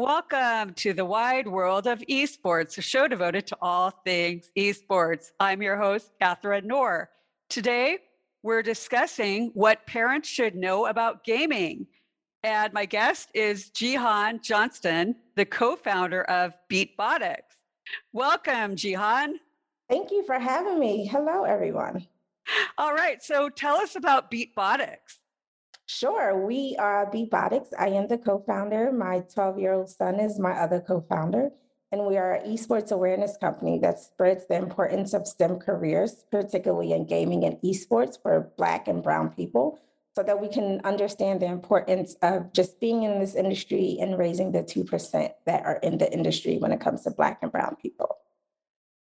Welcome to the wide world of esports, a show devoted to all things esports. I'm your host, Catherine Noor. Today, we're discussing what parents should know about gaming. And my guest is Jihan Johnston, the co founder of Beatbotics. Welcome, Jihan. Thank you for having me. Hello, everyone. All right. So tell us about Beatbotics. Sure. We are Beatbotics. I am the co founder. My 12 year old son is my other co founder. And we are an esports awareness company that spreads the importance of STEM careers, particularly in gaming and esports for Black and Brown people, so that we can understand the importance of just being in this industry and raising the 2% that are in the industry when it comes to Black and Brown people.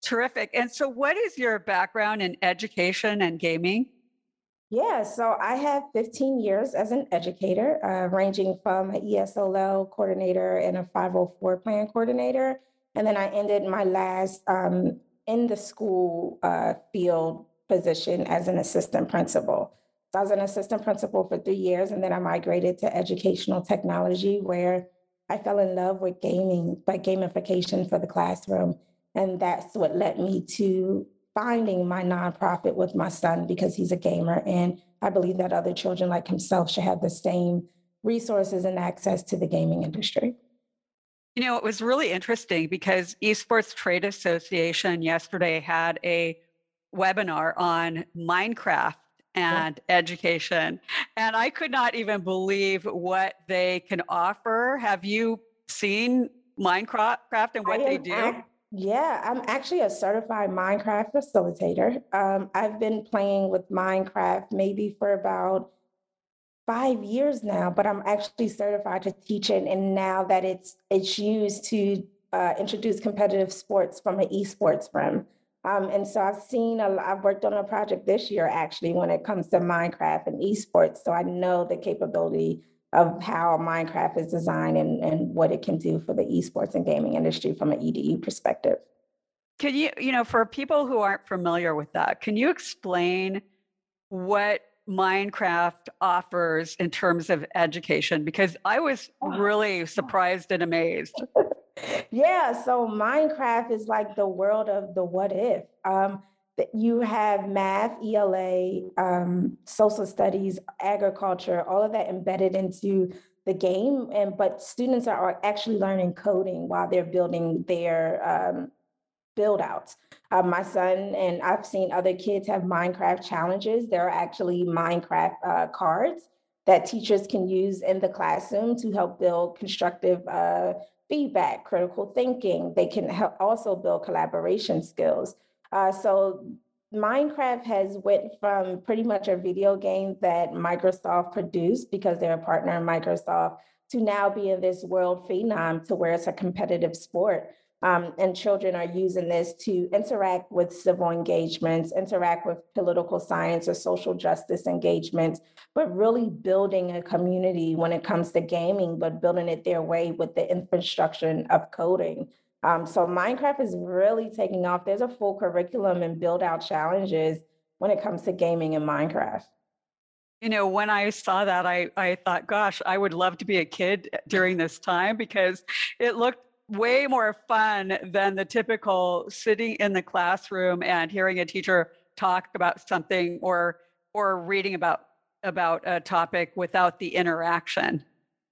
Terrific. And so, what is your background in education and gaming? Yeah, so I have 15 years as an educator, uh, ranging from an ESOL coordinator and a 504 plan coordinator. And then I ended my last um, in the school uh, field position as an assistant principal. So I was an assistant principal for three years, and then I migrated to educational technology, where I fell in love with gaming, but gamification for the classroom. And that's what led me to finding my nonprofit with my son because he's a gamer. And I believe that other children like himself should have the same resources and access to the gaming industry. You know, it was really interesting because Esports Trade Association yesterday had a webinar on Minecraft and yeah. education. And I could not even believe what they can offer. Have you seen Minecraft and what they do? Yeah, I'm actually a certified Minecraft facilitator. Um, I've been playing with Minecraft maybe for about five years now, but I'm actually certified to teach it. And now that it's it's used to uh, introduce competitive sports from an esports realm. Um, and so I've seen, a, I've worked on a project this year actually when it comes to Minecraft and esports. So I know the capability of how Minecraft is designed and, and what it can do for the esports and gaming industry from an EDU perspective. Can you, you know, for people who aren't familiar with that, can you explain what Minecraft offers in terms of education? Because I was really surprised and amazed. yeah, so Minecraft is like the world of the what if. Um, you have math, ELA, um, social studies, agriculture, all of that embedded into the game. And but students are actually learning coding while they're building their um, build outs. Uh, my son and I've seen other kids have Minecraft challenges. There are actually Minecraft uh, cards that teachers can use in the classroom to help build constructive uh, feedback, critical thinking. They can help also build collaboration skills. Uh, so Minecraft has went from pretty much a video game that Microsoft produced because they're a partner in Microsoft to now being this world phenom to where it's a competitive sport. Um, and children are using this to interact with civil engagements, interact with political science or social justice engagements, but really building a community when it comes to gaming, but building it their way with the infrastructure of coding. Um, so Minecraft is really taking off. There's a full curriculum and build out challenges when it comes to gaming in Minecraft. You know, when I saw that, I, I thought, gosh, I would love to be a kid during this time because it looked way more fun than the typical sitting in the classroom and hearing a teacher talk about something or or reading about about a topic without the interaction.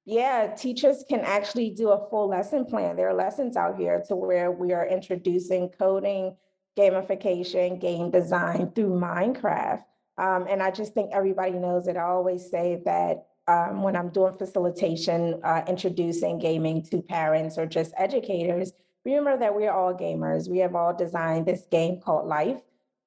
Yeah, teachers can actually do a full lesson plan. There are lessons out here to where we are introducing coding, gamification, game design through Minecraft. Um, and I just think everybody knows it. I always say that um, when I'm doing facilitation, uh, introducing gaming to parents or just educators, remember that we're all gamers. We have all designed this game called life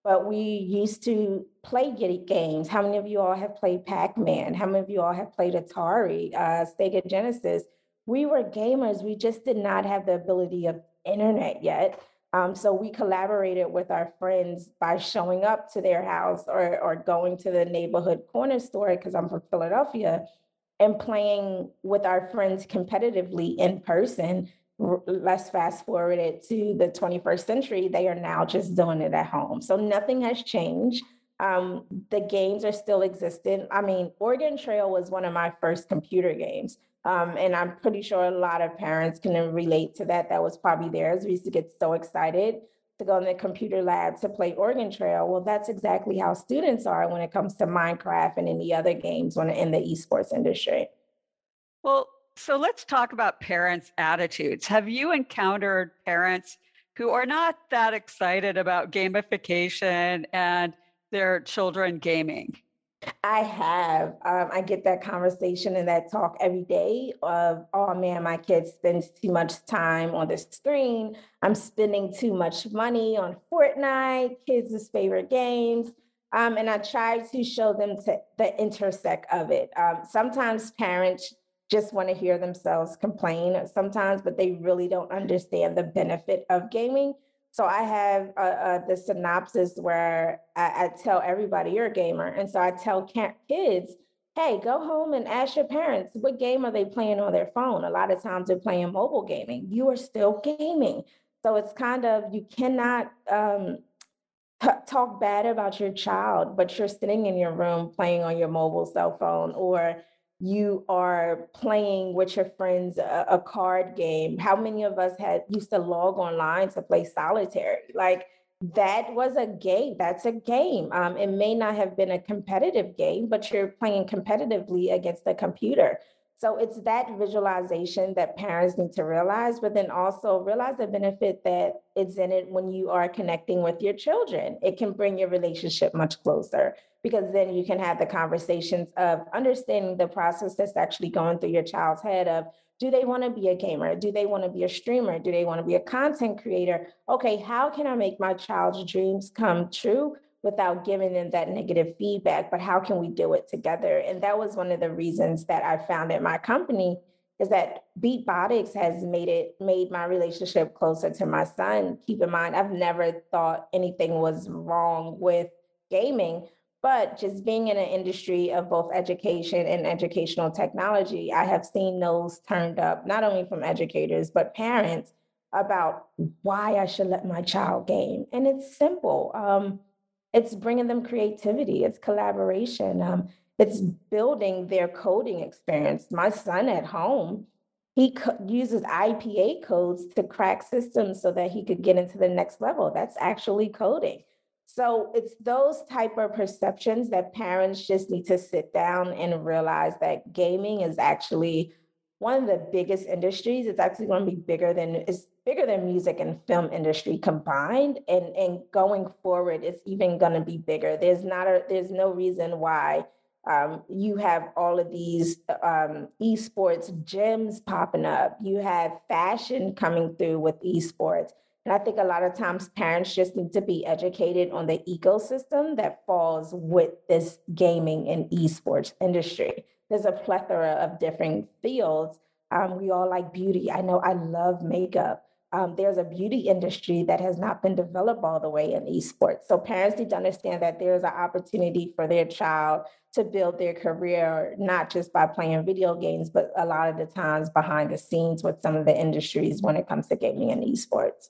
but we used to play games. How many of you all have played Pac-Man? How many of you all have played Atari, uh, Sega Genesis? We were gamers. We just did not have the ability of internet yet. Um, so we collaborated with our friends by showing up to their house or, or going to the neighborhood corner store, because I'm from Philadelphia, and playing with our friends competitively in person let's fast forward it to the 21st century, they are now just doing it at home. So nothing has changed. Um, the games are still existent. I mean, Oregon Trail was one of my first computer games. Um, and I'm pretty sure a lot of parents can relate to that. That was probably theirs. We used to get so excited to go in the computer lab to play Oregon Trail. Well, that's exactly how students are when it comes to Minecraft and any other games when in the esports industry. Well, so let's talk about parents' attitudes. Have you encountered parents who are not that excited about gamification and their children gaming? I have. Um, I get that conversation and that talk every day of, oh man, my kid spends too much time on the screen. I'm spending too much money on Fortnite, kids' favorite games. Um, and I try to show them to the intersect of it. Um, sometimes parents just want to hear themselves complain sometimes, but they really don't understand the benefit of gaming. So I have uh, uh, the synopsis where I, I, tell everybody you're a gamer, and so I tell kids, "Hey, go home and ask your parents what game are they playing on their phone. A lot of times they're playing mobile gaming. You are still gaming, so it's kind of you cannot." Um, t- talk bad about your child, but you're sitting in your room playing on your mobile cell phone or you are playing with your friends a, a, card game. How many of us had used to log online to play solitaire? Like that was a game. That's a game. Um, it may not have been a competitive game, but you're playing competitively against the computer. So it's that visualization that parents need to realize, but then also realize the benefit that it's in it when you are connecting with your children. It can bring your relationship much closer because then you can have the conversations of understanding the process that's actually going through your child's head of do they want to be a gamer? Do they want to be a streamer? Do they want to be a content creator? Okay, how can I make my child's dreams come true? without giving them that negative feedback, but how can we do it together? And that was one of the reasons that I founded my company is that Beatbotics has made it made my relationship closer to my son. Keep in mind, I've never thought anything was wrong with gaming, but just being in an industry of both education and educational technology, I have seen those turned up, not only from educators, but parents about why I should let my child game. And it's simple. Um, it's bringing them creativity, it's collaboration, um, it's building their coding experience. My son at home, he co- uses IPA codes to crack systems so that he could get into the next level. That's actually coding. So it's those type of perceptions that parents just need to sit down and realize that gaming is actually one of the biggest industries. It's actually going to be bigger than it's bigger than music and film industry combined. And and going forward, it's even going to be bigger. There's not a there's no reason why um, you have all of these um, esports gyms popping up. You have fashion coming through with esports. And I think a lot of times parents just need to be educated on the ecosystem that falls with this gaming and esports industry there's a plethora of different fields. Um, we all like beauty. I know I love makeup. Um, there's a beauty industry that has not been developed all the way in esports. So parents need to understand that there's an opportunity for their child to build their career, not just by playing video games, but a lot of the times behind the scenes with some of the industries when it comes to gaming and esports.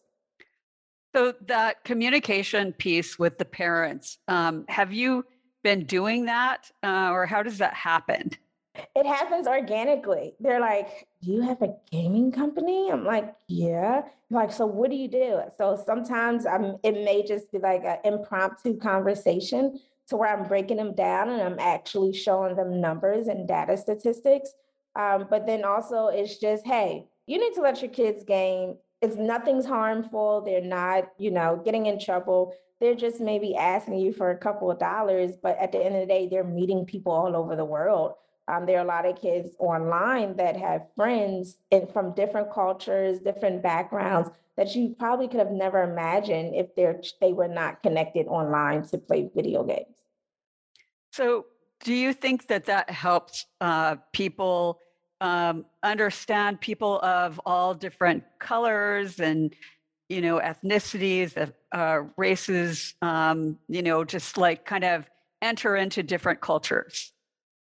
So that communication piece with the parents, um, have you been doing that uh, or how does that happen? It happens organically. They're like, Do you have a gaming company? I'm like, Yeah. Like, so what do you do? So sometimes I'm it may just be like an impromptu conversation to where I'm breaking them down and I'm actually showing them numbers and data statistics. Um, but then also it's just, hey, you need to let your kids game. It's nothing's harmful. They're not, you know, getting in trouble. They're just maybe asking you for a couple of dollars, but at the end of the day, they're meeting people all over the world. Um, there are a lot of kids online that have friends in, from different cultures, different backgrounds that you probably could have never imagined if they're they were not connected online to play video games. So, do you think that that helps uh, people um, understand people of all different colors and you know ethnicities, uh, races? Um, you know, just like kind of enter into different cultures.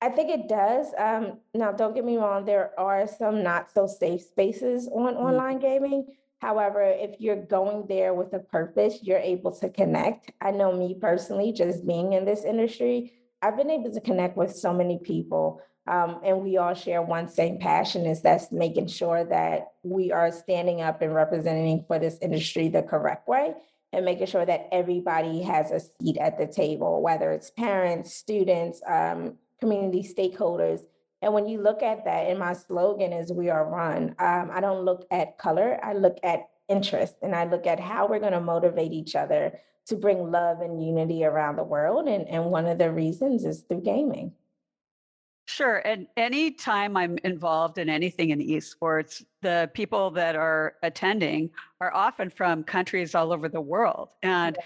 I think it does. Um, now, don't get me wrong, there are some not so safe spaces on mm. online gaming. However, if you're going there with a purpose, you're able to connect. I know me personally, just being in this industry, I've been able to connect with so many people Um, and we all share one same passion is that's making sure that we are standing up and representing for this industry the correct way and making sure that everybody has a seat at the table, whether it's parents, students, um, community stakeholders. And when you look at that, and my slogan is "We are run." Um, I don't look at color; I look at interest, and I look at how we're going to motivate each other to bring love and unity around the world. And and one of the reasons is through gaming. Sure. And anytime I'm involved in anything in esports, the people that are attending are often from countries all over the world. And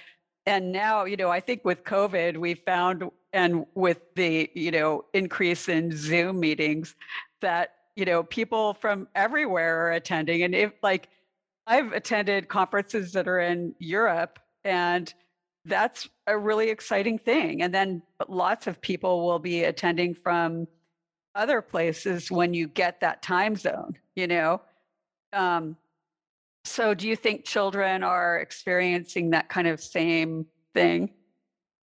and now, you know, I think with COVID, we found and with the, you know, increase in Zoom meetings that, you know, people from everywhere are attending. And if like I've attended conferences that are in Europe and that's a really exciting thing. And then lots of people will be attending from other places when you get that time zone, you know? Um, so do you think children are experiencing that kind of same thing?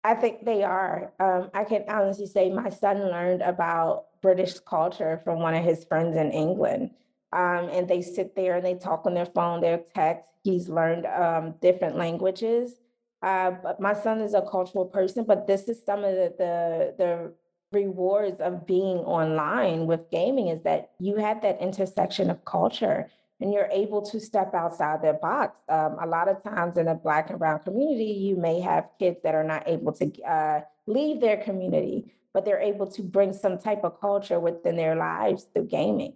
I think they are. Um, I can honestly say my son learned about British culture from one of his friends in England. Um, and they sit there and they talk on their phone, their text. He's learned um, different languages. Uh, but my son is a cultural person, but this is some of the, the the rewards of being online with gaming is that you have that intersection of culture and you're able to step outside the box. Um, a lot of times in the Black and Brown community, you may have kids that are not able to uh, leave their community, but they're able to bring some type of culture within their lives through gaming.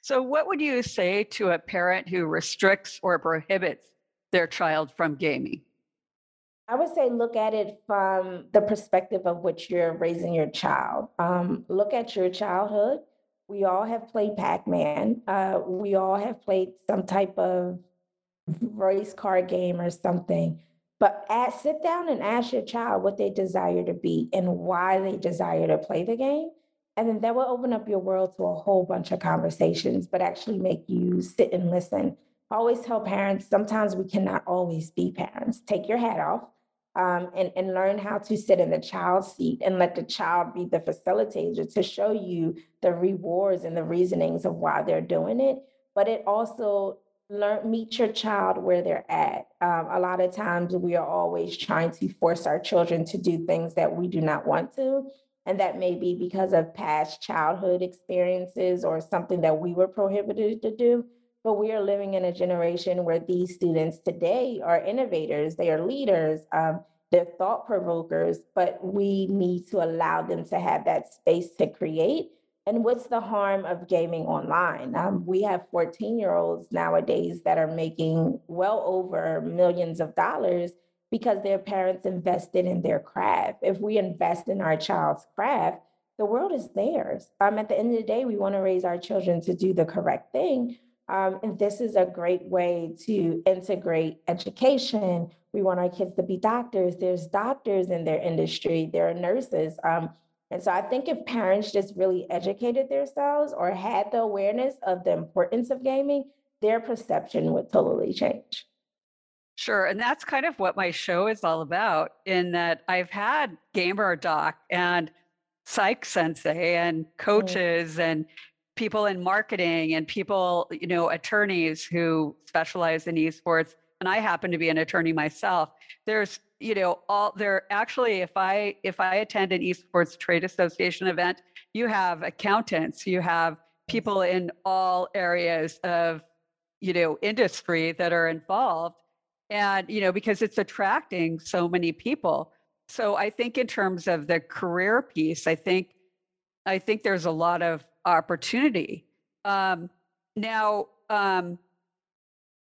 So, what would you say to a parent who restricts or prohibits their child from gaming? I would say look at it from the perspective of which you're raising your child. Um, look at your childhood. We all have played Pac Man. Uh, we all have played some type of race car game or something. But ask, sit down and ask your child what they desire to be and why they desire to play the game. And then that will open up your world to a whole bunch of conversations, but actually make you sit and listen. Always tell parents sometimes we cannot always be parents. Take your hat off um, and, and learn how to sit in the child's seat and let the child be the facilitator to show you the rewards and the reasonings of why they're doing it. But it also learn meet your child where they're at. Um, a lot of times we are always trying to force our children to do things that we do not want to. And that may be because of past childhood experiences or something that we were prohibited to do. But we are living in a generation where these students today are innovators, they are leaders, um, they're thought provokers, but we need to allow them to have that space to create. And what's the harm of gaming online? Um, we have 14 year olds nowadays that are making well over millions of dollars because their parents invested in their craft. If we invest in our child's craft, the world is theirs. Um, at the end of the day, we want to raise our children to do the correct thing, um, and this is a great way to integrate education. We want our kids to be doctors. There's doctors in their industry, there are nurses. Um, and so I think if parents just really educated themselves or had the awareness of the importance of gaming, their perception would totally change. Sure. And that's kind of what my show is all about, in that I've had Gamer Doc and Psych Sensei and mm. coaches mm. and people in marketing and people, you know, attorneys who specialize in esports. And I happen to be an attorney myself. There's, you know, all there actually, if I if I attend an esports trade association event, you have accountants, you have people in all areas of, you know, industry that are involved. And, you know, because it's attracting so many people. So I think in terms of the career piece, I think I think there's a lot of opportunity. Um, now, um,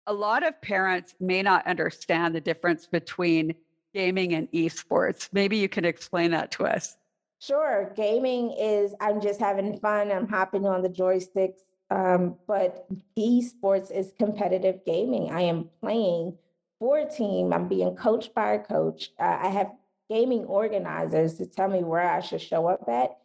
a lot of parents may not understand the difference between gaming and esports. Maybe you can explain that to us. Sure. Gaming is, I'm just having fun, I'm hopping on the joysticks. Um, but esports is competitive gaming. I am playing for a team, I'm being coached by a coach. Uh, I have gaming organizers to tell me where I should show up at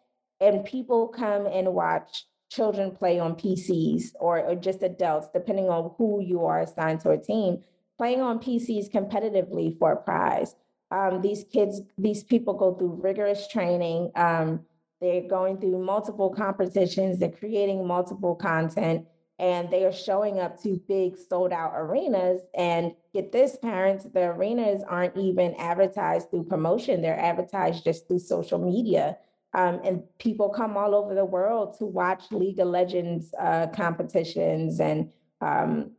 and people come and watch children play on PCs or, or just adults, depending on who you are assigned to a team, playing on PCs competitively for a prize. Um, these kids, these people go through rigorous training. Um, They're going through multiple competitions, they're creating multiple content, and they are showing up to big sold out arenas. And get this, parents, the arenas aren't even advertised through promotion, they're advertised just through social media. Um, and people come all over the world to watch League of Legends uh, competitions and um,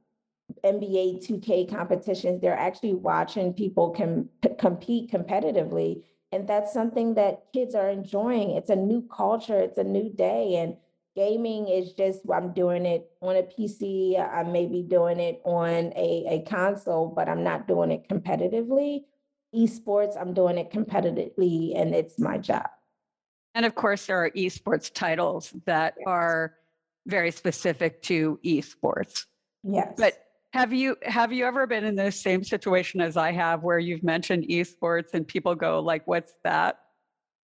NBA 2K competitions. They're actually watching people com- compete competitively. And that's something that kids are enjoying. It's a new culture, it's a new day. And gaming is just, I'm doing it on a PC, I may be doing it on a, a console, but I'm not doing it competitively. Esports, I'm doing it competitively, and it's my job. And of course, there are esports titles that yes. are very specific to esports. Yes. But have you have you ever been in the same situation as I have where you've mentioned esports and people go like what's that?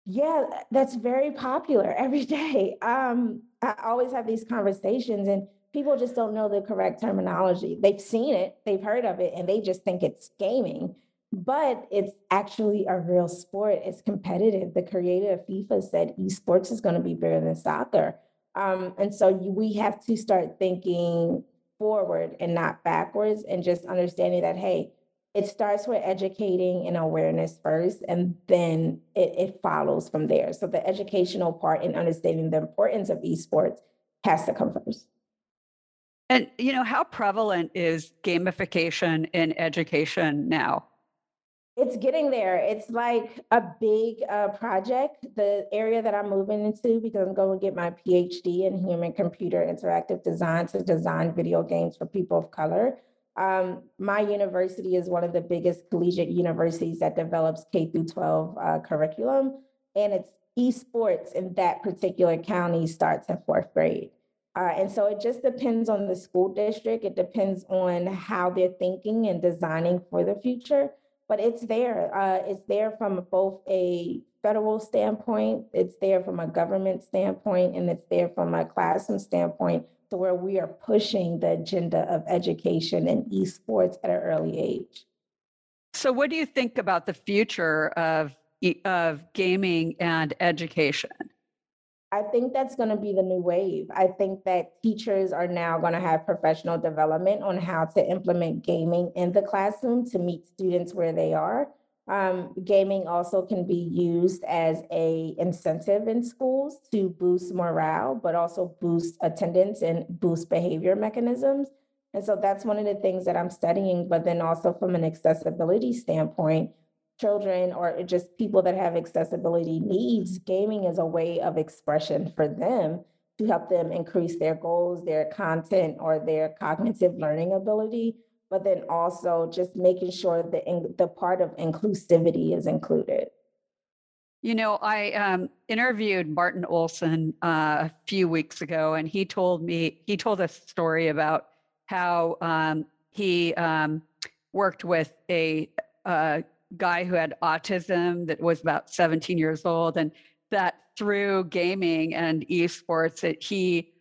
Yeah, that's very popular every day. Um, I always have these conversations and people just don't know the correct terminology. They've seen it, they've heard of it, and they just think it's gaming but it's actually a real sport. It's competitive. The creator of FIFA said esports is going to be bigger than soccer. Um, and so you, we have to start thinking forward and not backwards and just understanding that, hey, it starts with educating and awareness first, and then it, it follows from there. So the educational part and understanding the importance of esports has to come first. And you know, how prevalent is gamification in education now? It's getting there. It's like a big uh, project. The area that I'm moving into because I'm going to get my PhD in human computer interactive design to design video games for people of color. Um, my university is one of the biggest collegiate universities that develops K through 12 uh, curriculum, and it's esports in that particular county starts in fourth grade. Uh, and so it just depends on the school district. It depends on how they're thinking and designing for the future but it's there. Uh, it's there from both a federal standpoint, it's there from a government standpoint, and it's there from a classroom standpoint to where we are pushing the agenda of education and esports at an early age. So, what do you think about the future of of gaming and education? I think that's going to be the new wave. I think that teachers are now going to have professional development on how to implement gaming in the classroom to meet students where they are. Um, gaming also can be used as a incentive in schools to boost morale, but also boost attendance and boost behavior mechanisms. And so that's one of the things that I'm studying. But then also from an accessibility standpoint, children or just people that have accessibility needs, gaming is a way of expression for them to help them increase their goals, their content, or their cognitive learning ability. But then also just making sure that the part of inclusivity is included. You know, I um, interviewed Martin Olson uh, a few weeks ago, and he told me he told a story about how um, he um, worked with a, a guy who had autism that was about 17 years old and that through gaming and esports that he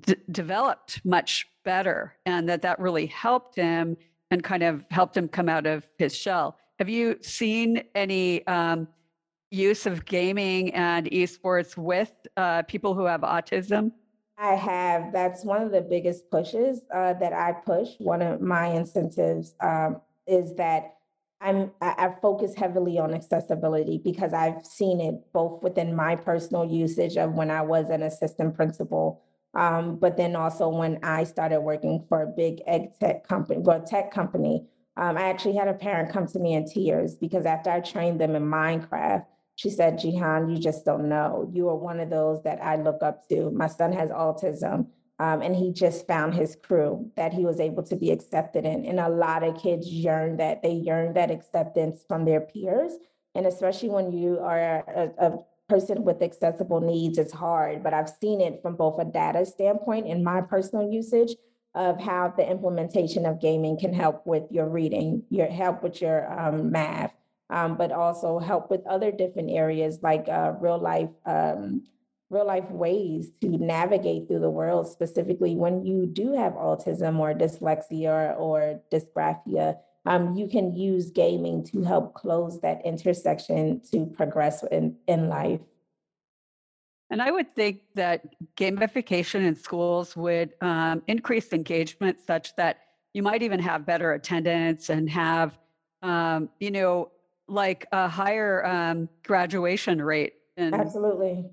d- developed much better and that that really helped him and kind of helped him come out of his shell have you seen any um, use of gaming and esports with uh, people who have autism I have. That's one of the biggest pushes uh, that I push. One of my incentives um, is that I'm I, focus heavily on accessibility because I've seen it both within my personal usage of when I was an assistant principal, um, but then also when I started working for a big ed tech company, well, tech company. Um, I actually had a parent come to me in tears because after I trained them in Minecraft, she said, Jihan, you just don't know. You are one of those that I look up to. My son has autism. Um, and he just found his crew that he was able to be accepted in. And a lot of kids yearn that they yearn that acceptance from their peers. And especially when you are a, a person with accessible needs, it's hard. But I've seen it from both a data standpoint and my personal usage of how the implementation of gaming can help with your reading, your help with your um, math, um, but also help with other different areas like uh, real life um, real life ways to navigate through the world, specifically when you do have autism or dyslexia or dysgraphia. Um, you can use gaming to help close that intersection to progress in, in life. And I would think that gamification in schools would um, increase engagement such that you might even have better attendance and have, um, you know, like a higher um, graduation rate. And Absolutely.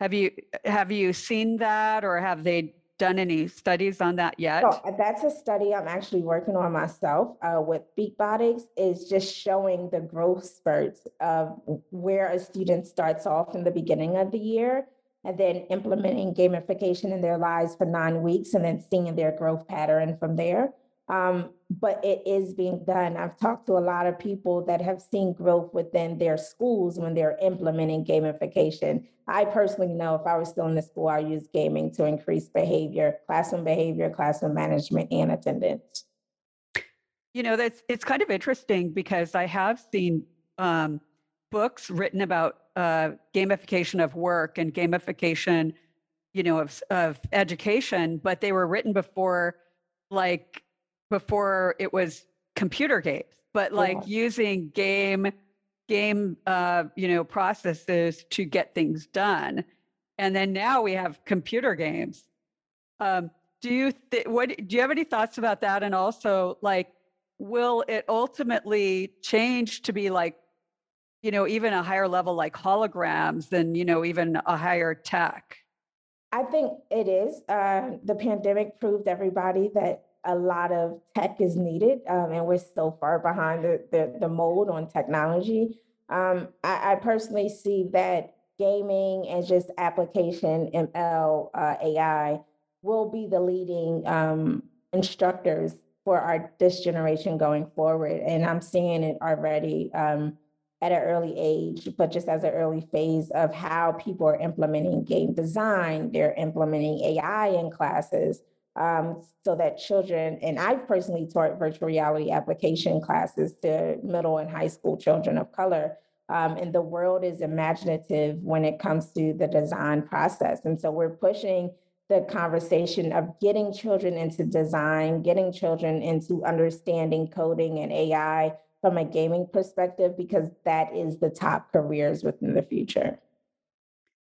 Have you have you seen that, or have they done any studies on that yet? So uh, that's a study I'm actually working on myself uh, with Beatbotics is just showing the growth spurts of where a student starts off in the beginning of the year and then implementing gamification in their lives for nine weeks and then seeing their growth pattern from there. Um, but it is being done. I've talked to a lot of people that have seen growth within their schools when they're implementing gamification. I personally know if I was still in the school, I use gaming to increase behavior, classroom behavior, classroom management, and attendance. You know, that's it's kind of interesting because I have seen um, books written about uh, gamification of work and gamification, you know, of of education, but they were written before, like before it was computer games, but like Yeah. using game game uh, you know processes to get things done, and then now we have computer games. Um, do you th- what do you have any thoughts about that? And also, like, will it ultimately change to be like, you know, even a higher level like holograms than you know even a higher tech? I think it is. Uh, the pandemic proved everybody that a lot of tech is needed, um, and we're so far behind the, the, the mold on technology. Um, I, I personally see that gaming and just application ML, uh, AI will be the leading um, instructors for our this generation going forward. And I'm seeing it already. Um, at an early age, but just as an early phase of how people are implementing game design, they're implementing AI in classes um, so that children, and I've personally taught virtual reality application classes to middle and high school children of color. Um, and the world is imaginative when it comes to the design process. And so we're pushing the conversation of getting children into design, getting children into understanding coding and AI from a gaming perspective because that is the top careers within the future.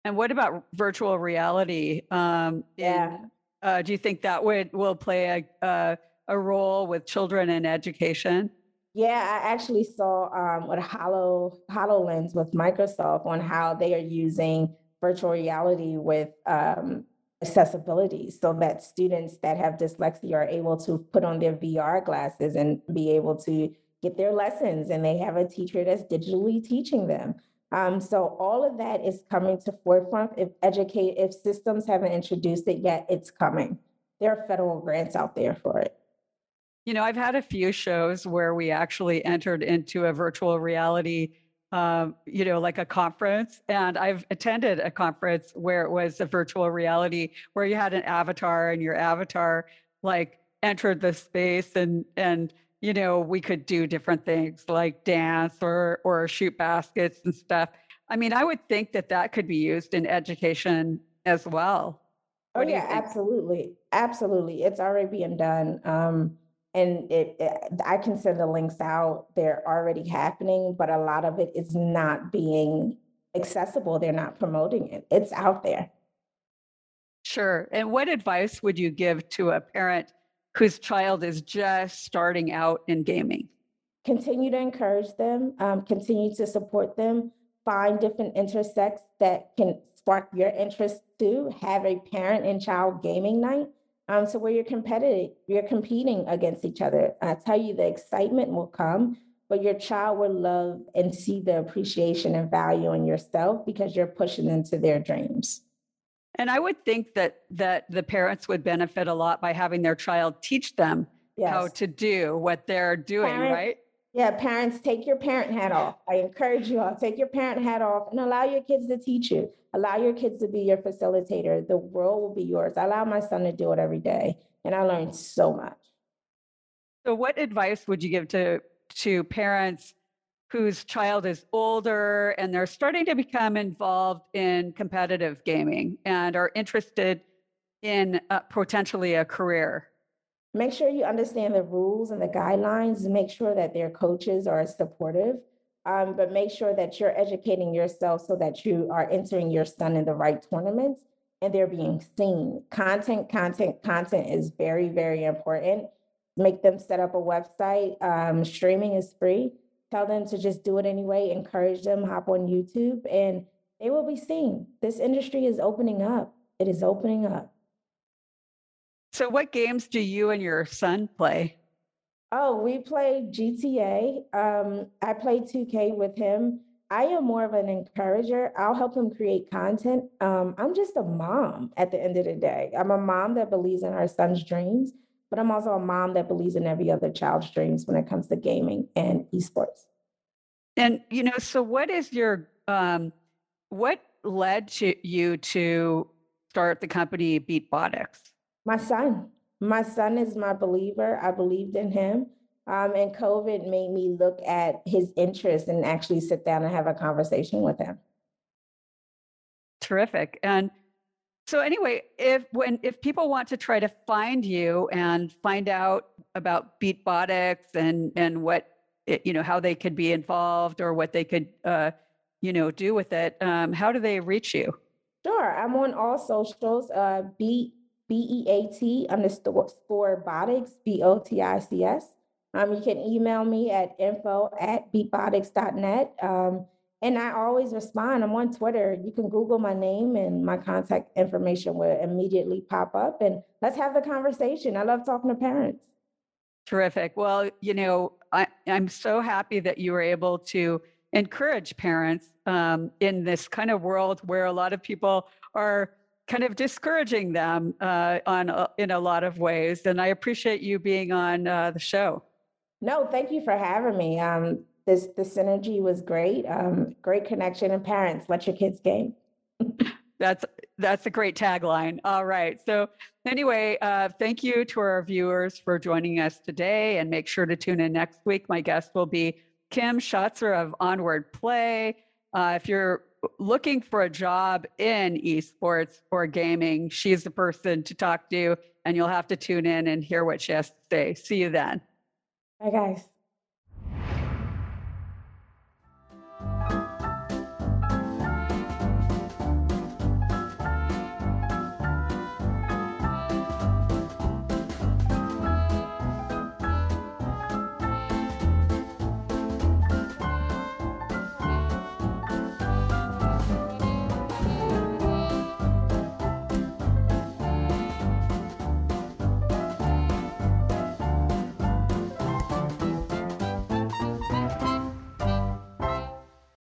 And what about virtual reality? Um, Yeah. in, uh, do you think that would will play a, a a role with children in education? Yeah, I actually saw um, with Holo HoloLens with Microsoft on how they are using virtual reality with um, accessibility so that students that have dyslexia are able to put on their VR glasses and be able to get their lessons and they have a teacher that's digitally teaching them. Um, so all of that is coming to forefront. If educate, if systems haven't introduced it yet, it's coming. There are federal grants out there for it. You know, I've had a few shows where we actually entered into a virtual reality, um, you know, like a conference. And I've attended a conference where it was a virtual reality where you had an avatar and your avatar like entered the space and and you know we could do different things like dance or or shoot baskets and stuff. I mean, I would think that that could be used in education as well. Oh, What you yeah, absolutely. Absolutely. It's already being done. Um, and it, it- I can send the links out. They're already happening, but a lot of it is not being accessible. They're not promoting it. It's out there. Sure. And what advice would you give to a parent whose child is just starting out in gaming? Continue to encourage them, um, continue to support them, find different intersects that can spark your interest too. Have a parent and child gaming night. Um, so where you're competitive, you're competing against each other. I tell you, the excitement will come, but your child will love and see the appreciation and value in yourself because you're pushing them to their dreams. And I would think that that the parents would benefit a lot by having their child teach them how to do what they're doing, Parent- right? Yeah, parents, take your parent hat off. I encourage you all, take your parent hat off and allow your kids to teach you. Allow your kids to be your facilitator. The world will be yours. I allow my son to do it every day, and I learned so much. So what advice would you give to to parents whose child is older and they're starting to become involved in competitive gaming and are interested in uh, potentially a career? Make sure you understand the rules and the guidelines make sure that their coaches are supportive. Um, but make sure that you're educating yourself so that you are entering your son in the right tournaments and they're being seen. Content, content, content is very, very important. Make them set up a website. Um, streaming is free. Tell them to just do it anyway. Encourage them, hop on YouTube, and they will be seen. This industry is opening up. It is opening up. So, what games do you and your son play? Oh, we play GTA. Um, I play 2K with him. I am more of an encourager. I'll help him create content. Um, I'm just a mom at the end of the day. I'm a mom that believes in her son's dreams, but I'm also a mom that believes in every other child's dreams when it comes to gaming and esports. And you know, so what is your um, what led to you to start the company Beatbotics? My son. My son is my believer. I believed in him. Um, and COVID made me look at his interests and actually sit down and have a conversation with him. Terrific. And so anyway, if when if people want to try to find you and find out about Beatbotics and and what it, you know how they could be involved or what they could uh, you know do with it, um, how do they reach you? Sure, I'm on all socials. Uh, B B E A T underscore botics B O T I C S. Um, you can email me at info at beatbotics.net. Um, and I always respond. I'm on Twitter. You can Google my name and my contact information will immediately pop up. And let's have the conversation. I love talking to parents. Terrific. Well, you know, I, I'm so happy that you were able to encourage parents um, in this kind of world where a lot of people are kind of discouraging them uh, on a, in a lot of ways. And I appreciate you being on uh, the show. No, thank you for having me. Um, this the synergy was great. Um, great connection and parents, let your kids game. that's that's a great tagline. All right. So anyway, uh, thank you to our viewers for joining us today, and make sure to tune in next week. My guest will be Kim Schatzer of Onward Play. Uh, if you're looking for a job in esports or gaming, she's the person to talk to, and you'll have to tune in and hear what she has to say. See you then. Bye, guys.